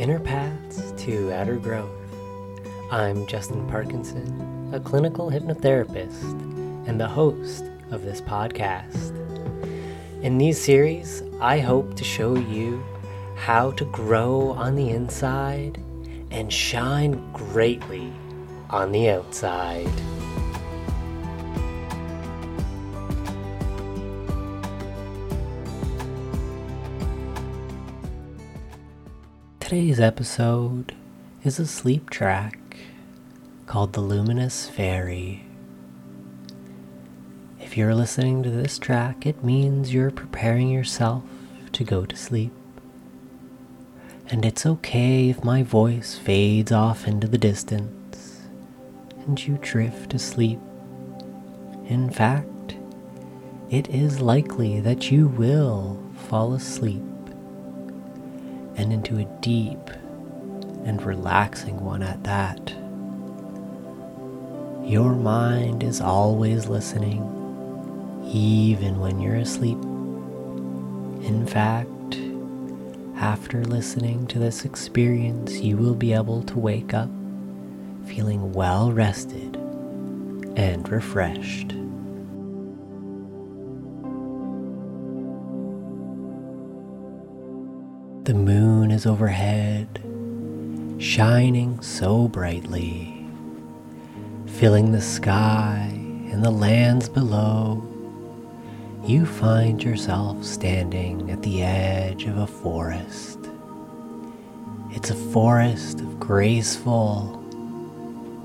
Inner Paths to Outer Growth. I'm Justin Parkinson, a clinical hypnotherapist and the host of this podcast. In these series, I hope to show you how to grow on the inside and shine greatly on the outside. Today's episode is a sleep track called The Luminous Ferry. If you're listening to this track, it means you're preparing yourself to go to sleep. And it's okay if my voice fades off into the distance and you drift asleep. In fact, it is likely that you will fall asleep and into a deep and relaxing one at that. Your mind is always listening, even when you're asleep. In fact, after listening to this experience, you will be able to wake up feeling well rested and refreshed. Is overhead, shining so brightly, filling the sky and the lands below. You find yourself standing at the edge of a forest. It's a forest of graceful,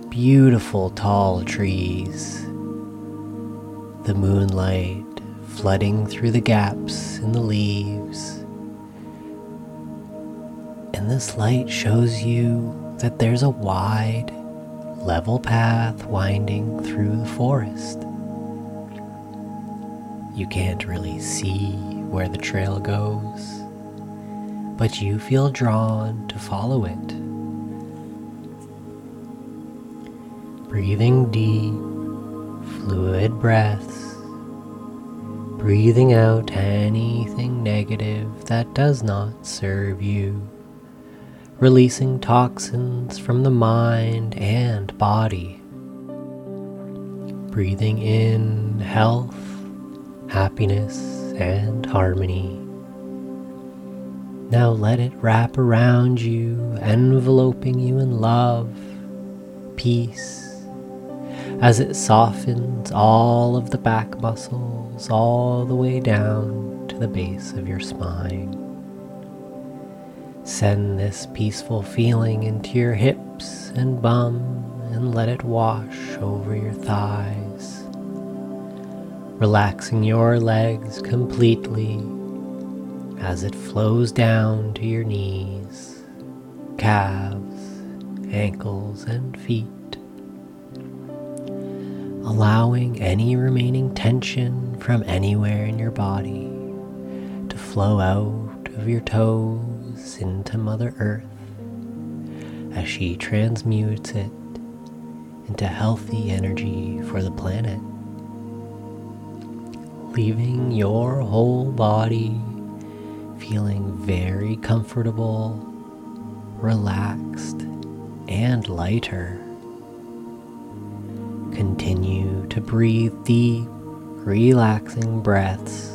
beautiful tall trees. The moonlight flooding through the gaps in the leaves and this light shows you that there's a wide, level path winding through the forest. You can't really see where the trail goes, but you feel drawn to follow it. Breathing deep, fluid breaths, breathing out anything negative that does not serve you releasing toxins from the mind and body. Breathing in health, happiness, and harmony. Now let it wrap around you, enveloping you in love, peace, as it softens all of the back muscles all the way down to the base of your spine. Send this peaceful feeling into your hips and bum and let it wash over your thighs, relaxing your legs completely as it flows down to your knees, calves, ankles, and feet. Allowing any remaining tension from anywhere in your body to flow out of your toes into Mother Earth as she transmutes it into healthy energy for the planet, leaving your whole body feeling very comfortable, relaxed, and lighter. Continue to breathe deep, relaxing breaths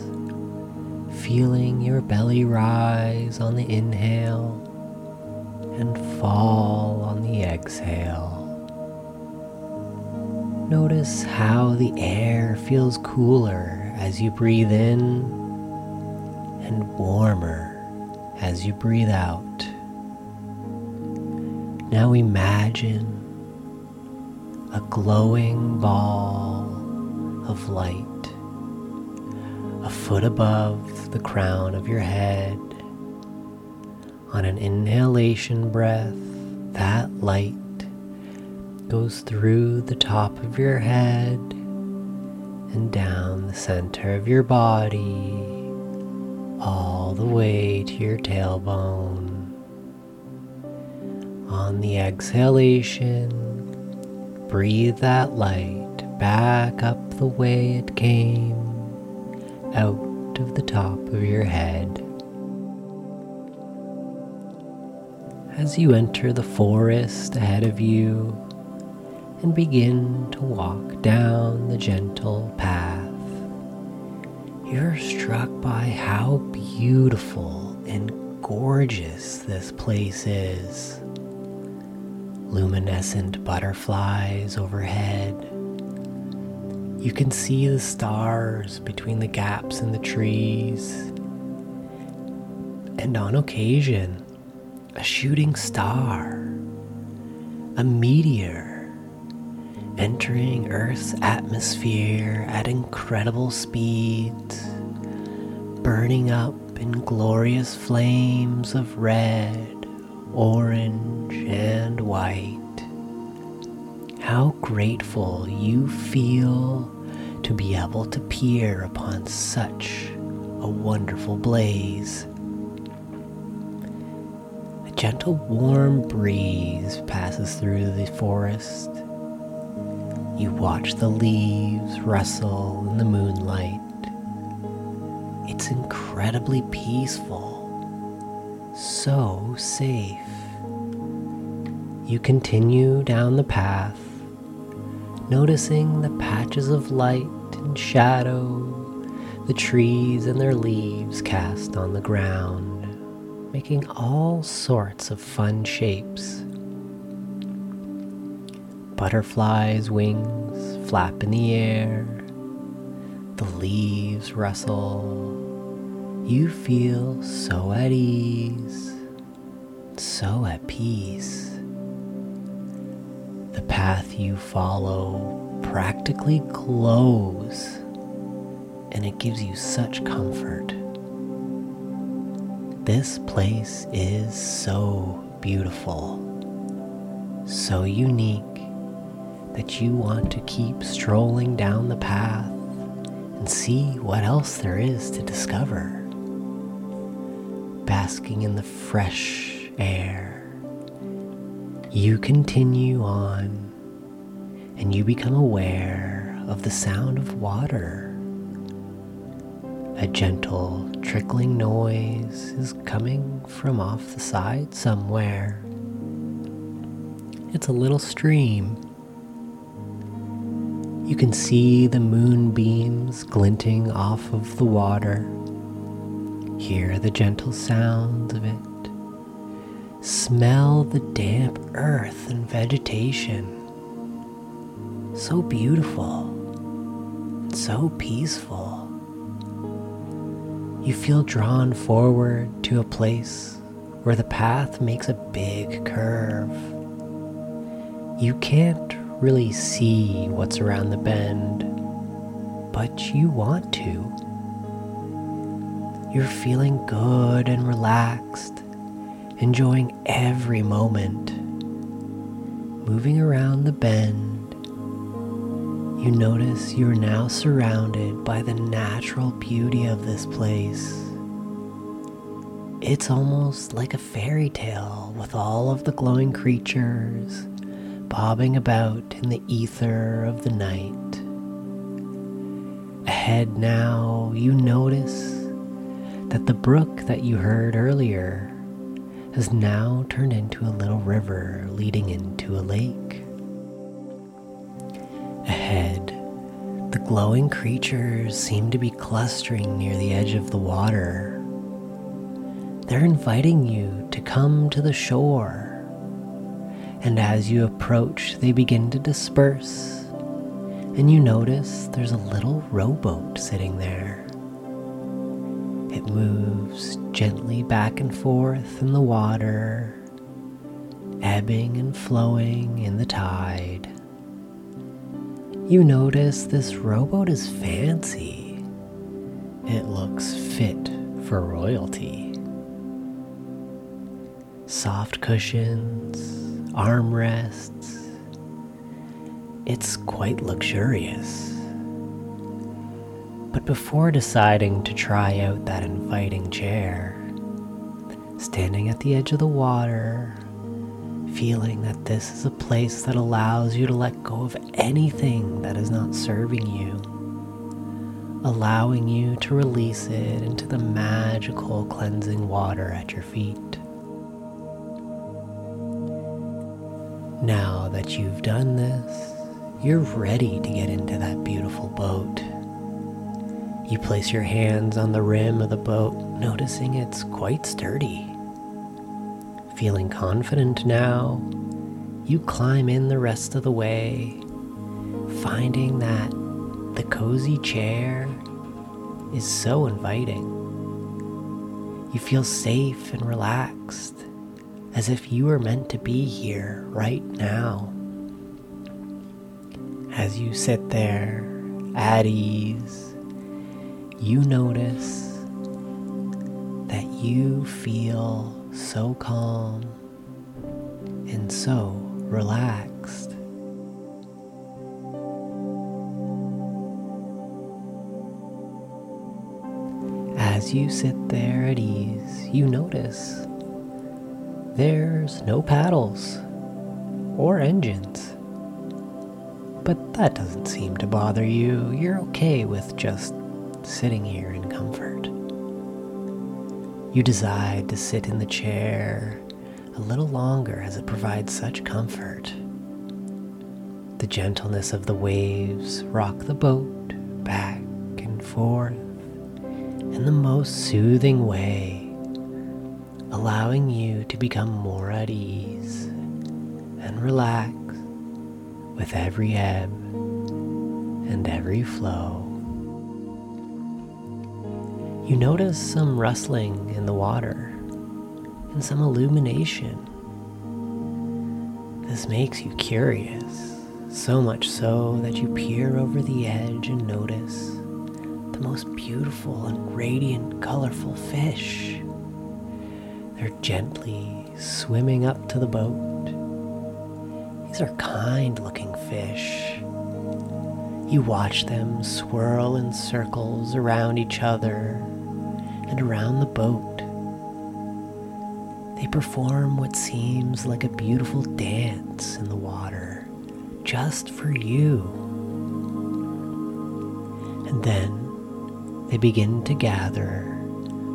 feeling your belly rise on the inhale and fall on the exhale. Notice how the air feels cooler as you breathe in and warmer as you breathe out. Now imagine a glowing ball of light a foot above the crown of your head. On an inhalation breath, that light goes through the top of your head and down the center of your body, all the way to your tailbone. On the exhalation, breathe that light back up the way it came out of the top of your head. as you enter the forest ahead of you and begin to walk down the gentle path, you're struck by how beautiful and gorgeous this place is. Luminescent butterflies overhead. You can see the stars between the gaps in the trees. And on occasion, a shooting star, a meteor entering Earth's atmosphere at incredible speeds, burning up in glorious flames of red, orange, and white. How grateful you feel to be able to peer upon such a wonderful blaze. A gentle warm breeze passes through the forest you watch the leaves rustle in the moonlight. It's incredibly peaceful, so safe. You continue down the path, noticing the patches of light and shadow the trees and their leaves cast on the ground, making all sorts of fun shapes Butterflies' wings flap in the air. The leaves rustle. You feel so at ease, so at peace. The path you follow practically glows, and it gives you such comfort. This place is so beautiful, so unique that you want to keep strolling down the path and see what else there is to discover. Basking in the fresh air, you continue on and you become aware of the sound of water. A gentle trickling noise is coming from off the side somewhere. It's a little stream you can see the moonbeams glinting off of the water, hear the gentle sounds of it, smell the damp earth and vegetation. So beautiful, so peaceful. You feel drawn forward to a place where the path makes a big curve. You can't really see what's around the bend, but you want to. You're feeling good and relaxed, enjoying every moment. Moving around the bend, you notice you're now surrounded by the natural beauty of this place. It's almost like a fairy tale with all of the glowing creatures bobbing about in the ether of the night. Ahead now, you notice that the brook that you heard earlier has now turned into a little river leading into a lake. Ahead, the glowing creatures seem to be clustering near the edge of the water. They're inviting you to come to the shore and as you approach, they begin to disperse, and you notice there's a little rowboat sitting there. Moves gently back and forth in the water, ebbing and flowing in the tide. You notice this rowboat is fancy. It looks fit for royalty. Soft cushions, armrests. It's quite luxurious. But before deciding to try out that inviting chair, standing at the edge of the water, feeling that this is a place that allows you to let go of anything that is not serving you, allowing you to release it into the magical cleansing water at your feet. Now that you've done this, you're ready to get into that beautiful boat. You place your hands on the rim of the boat, noticing it's quite sturdy. Feeling confident now, you climb in the rest of the way, finding that the cozy chair is so inviting. You feel safe and relaxed, as if you were meant to be here right now. As you sit there at ease, you notice that you feel so calm and so relaxed. As you sit there at ease, you notice there's no paddles or engines. But that doesn't seem to bother you. You're okay with just sitting here in comfort. You decide to sit in the chair a little longer as it provides such comfort. The gentleness of the waves rock the boat back and forth in the most soothing way, allowing you to become more at ease and relax with every ebb and every flow. You notice some rustling in the water and some illumination. This makes you curious, so much so that you peer over the edge and notice the most beautiful and radiant, colorful fish. They're gently swimming up to the boat. These are kind looking fish. You watch them swirl in circles around each other and around the boat. They perform what seems like a beautiful dance in the water just for you. And then they begin to gather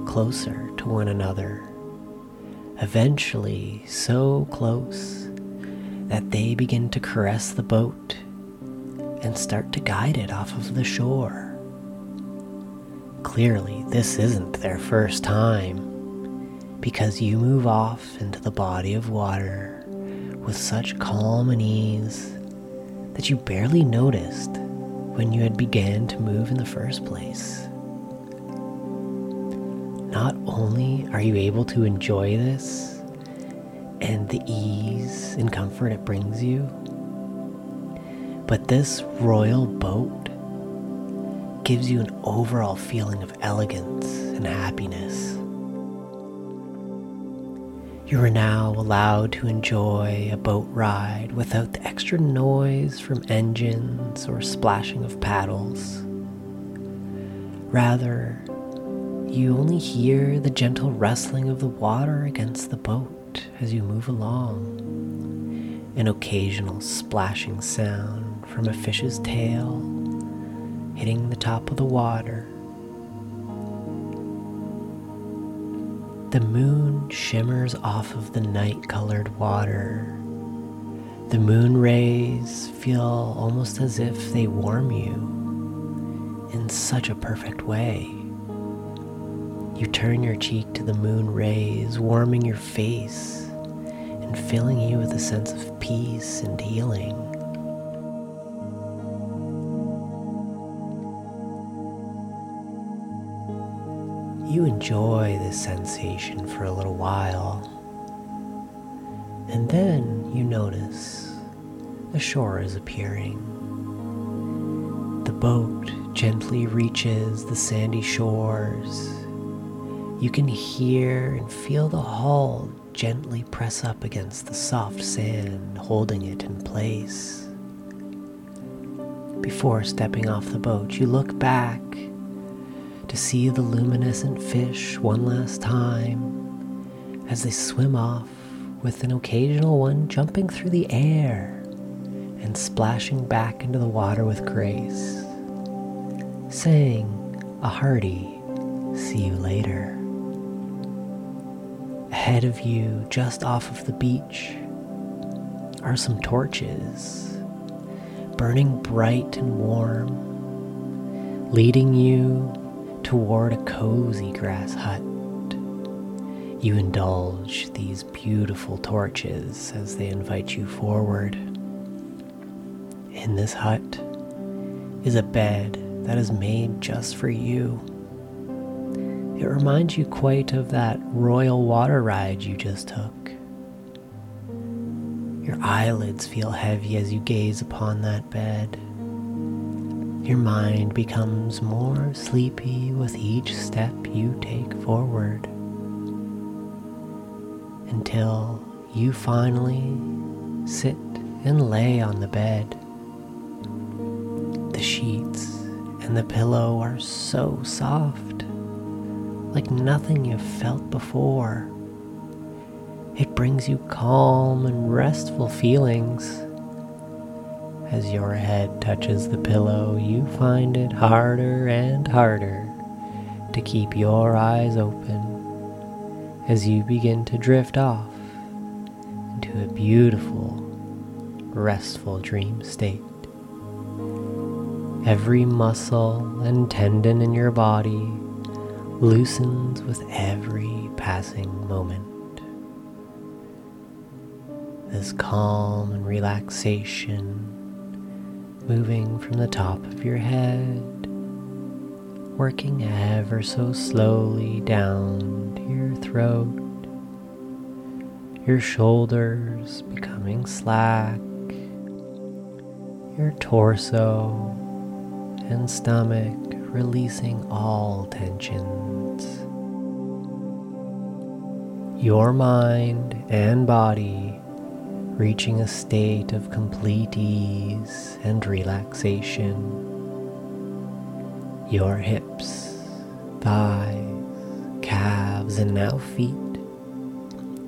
closer to one another, eventually so close that they begin to caress the boat and start to guide it off of the shore. Clearly, this isn't their first time, because you move off into the body of water with such calm and ease that you barely noticed when you had began to move in the first place. Not only are you able to enjoy this and the ease and comfort it brings you, but this royal boat gives you an overall feeling of elegance and happiness. You are now allowed to enjoy a boat ride without the extra noise from engines or splashing of paddles. Rather, you only hear the gentle rustling of the water against the boat as you move along, an occasional splashing sound from a fish's tail hitting the top of the water. The moon shimmers off of the night colored water. The moon rays feel almost as if they warm you in such a perfect way. You turn your cheek to the moon rays, warming your face and filling you with a sense of peace and healing. You enjoy this sensation for a little while, and then you notice the shore is appearing. The boat gently reaches the sandy shores. You can hear and feel the hull gently press up against the soft sand, holding it in place. Before stepping off the boat, you look back to see the luminescent fish one last time as they swim off, with an occasional one jumping through the air and splashing back into the water with grace, saying a hearty see you later. Ahead of you, just off of the beach, are some torches, burning bright and warm, leading you toward a cozy grass hut. You indulge these beautiful torches as they invite you forward. In this hut is a bed that is made just for you. It reminds you quite of that royal water ride you just took. Your eyelids feel heavy as you gaze upon that bed. Your mind becomes more sleepy with each step you take forward until you finally sit and lay on the bed. The sheets and the pillow are so soft, like nothing you've felt before. It brings you calm and restful feelings. As your head touches the pillow, you find it harder and harder to keep your eyes open as you begin to drift off into a beautiful, restful dream state. Every muscle and tendon in your body loosens with every passing moment. This calm and relaxation moving from the top of your head working ever so slowly down to your throat, your shoulders becoming slack, your torso and stomach releasing all tensions. Your mind and body reaching a state of complete ease and relaxation your hips, thighs, calves, and now feet.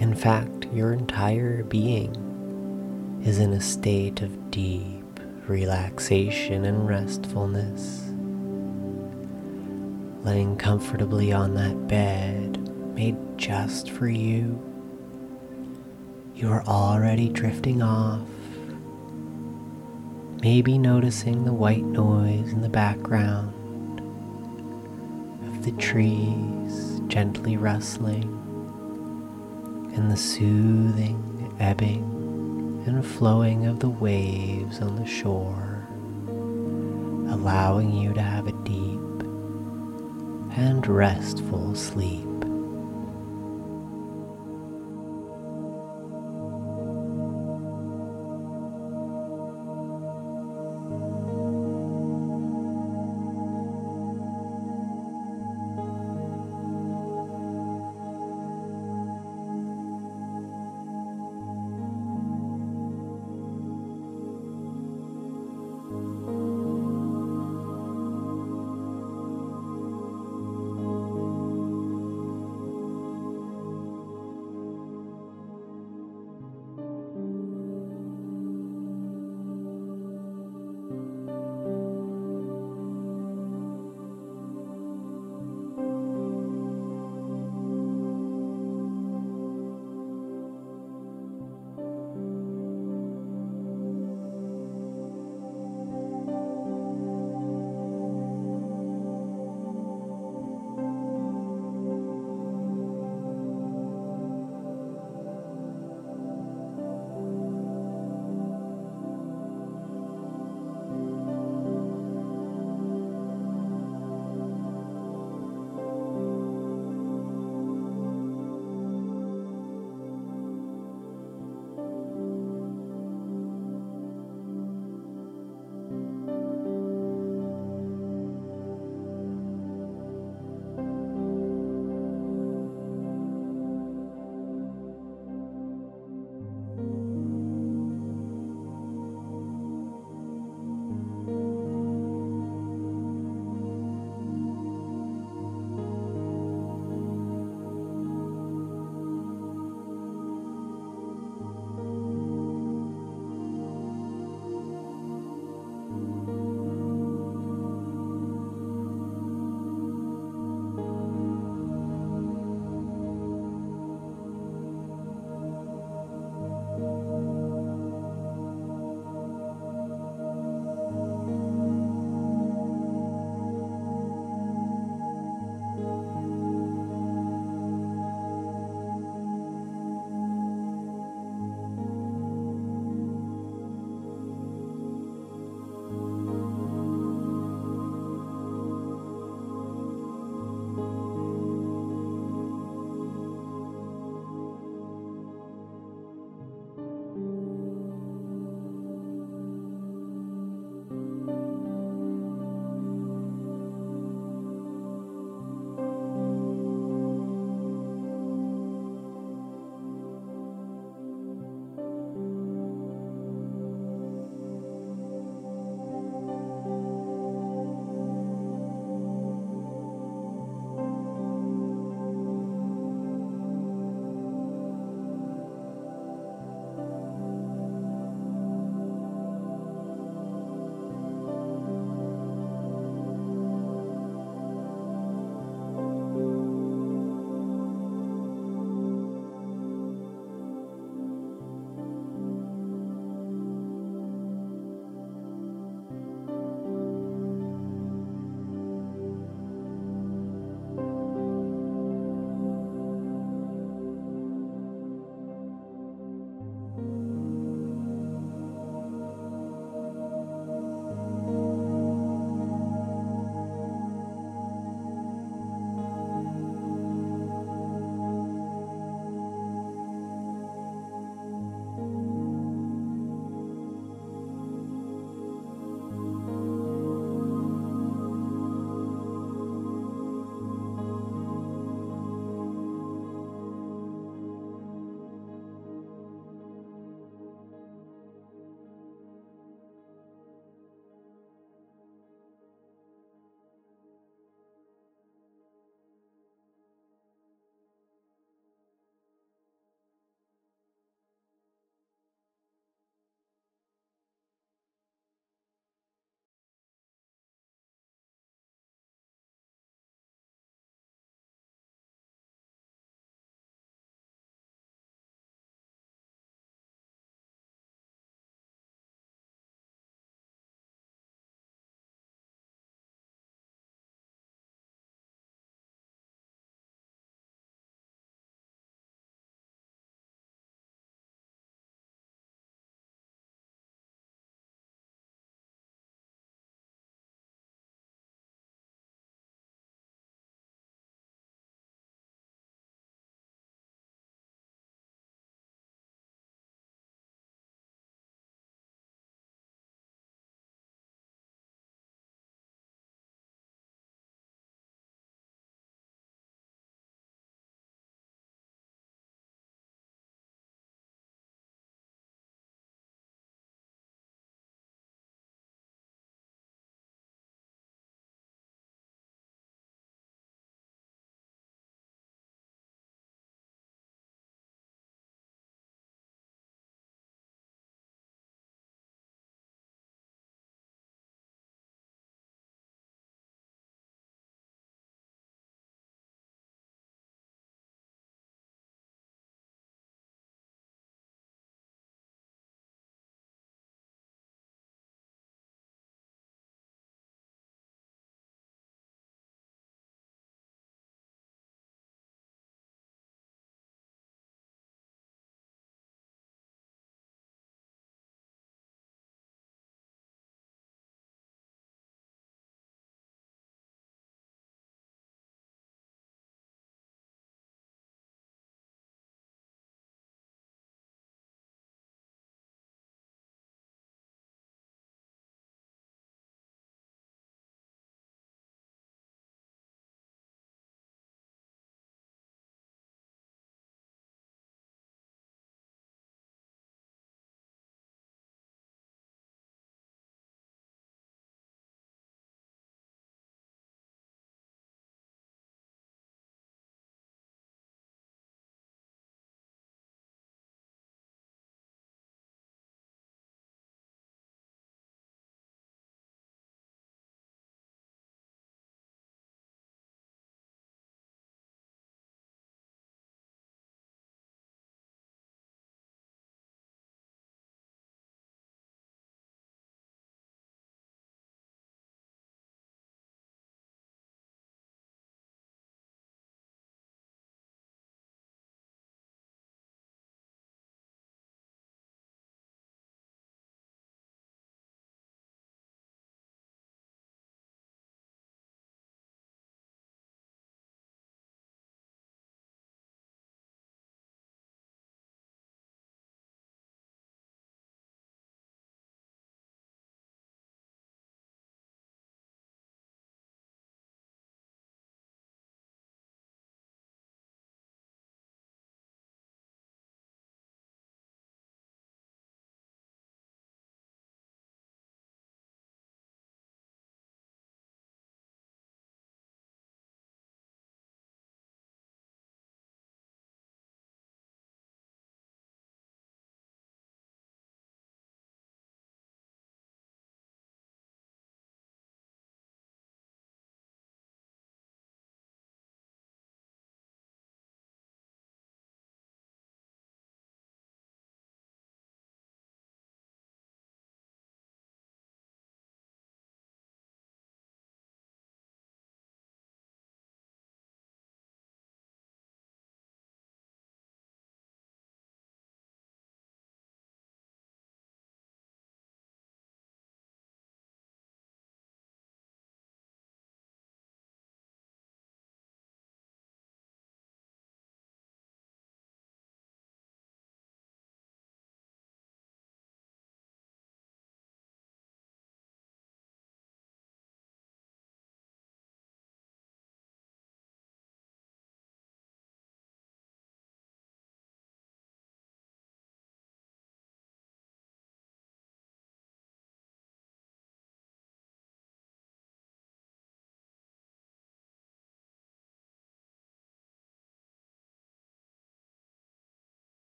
In fact, your entire being is in a state of deep relaxation and restfulness. Laying comfortably on that bed made just for you, you are already drifting off maybe noticing the white noise in the background of the trees gently rustling and the soothing ebbing and flowing of the waves on the shore, allowing you to have a deep and restful sleep.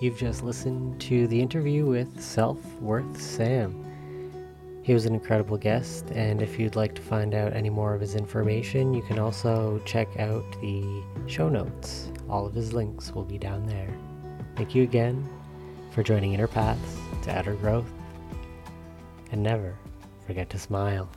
You've just listened to the interview with Self Worth Sam. He was an incredible guest, and if you'd like to find out any more of his information, you can also check out the show notes. All of his links will be down there. Thank you again for joining Inner Paths to Outer Growth, and never forget to smile.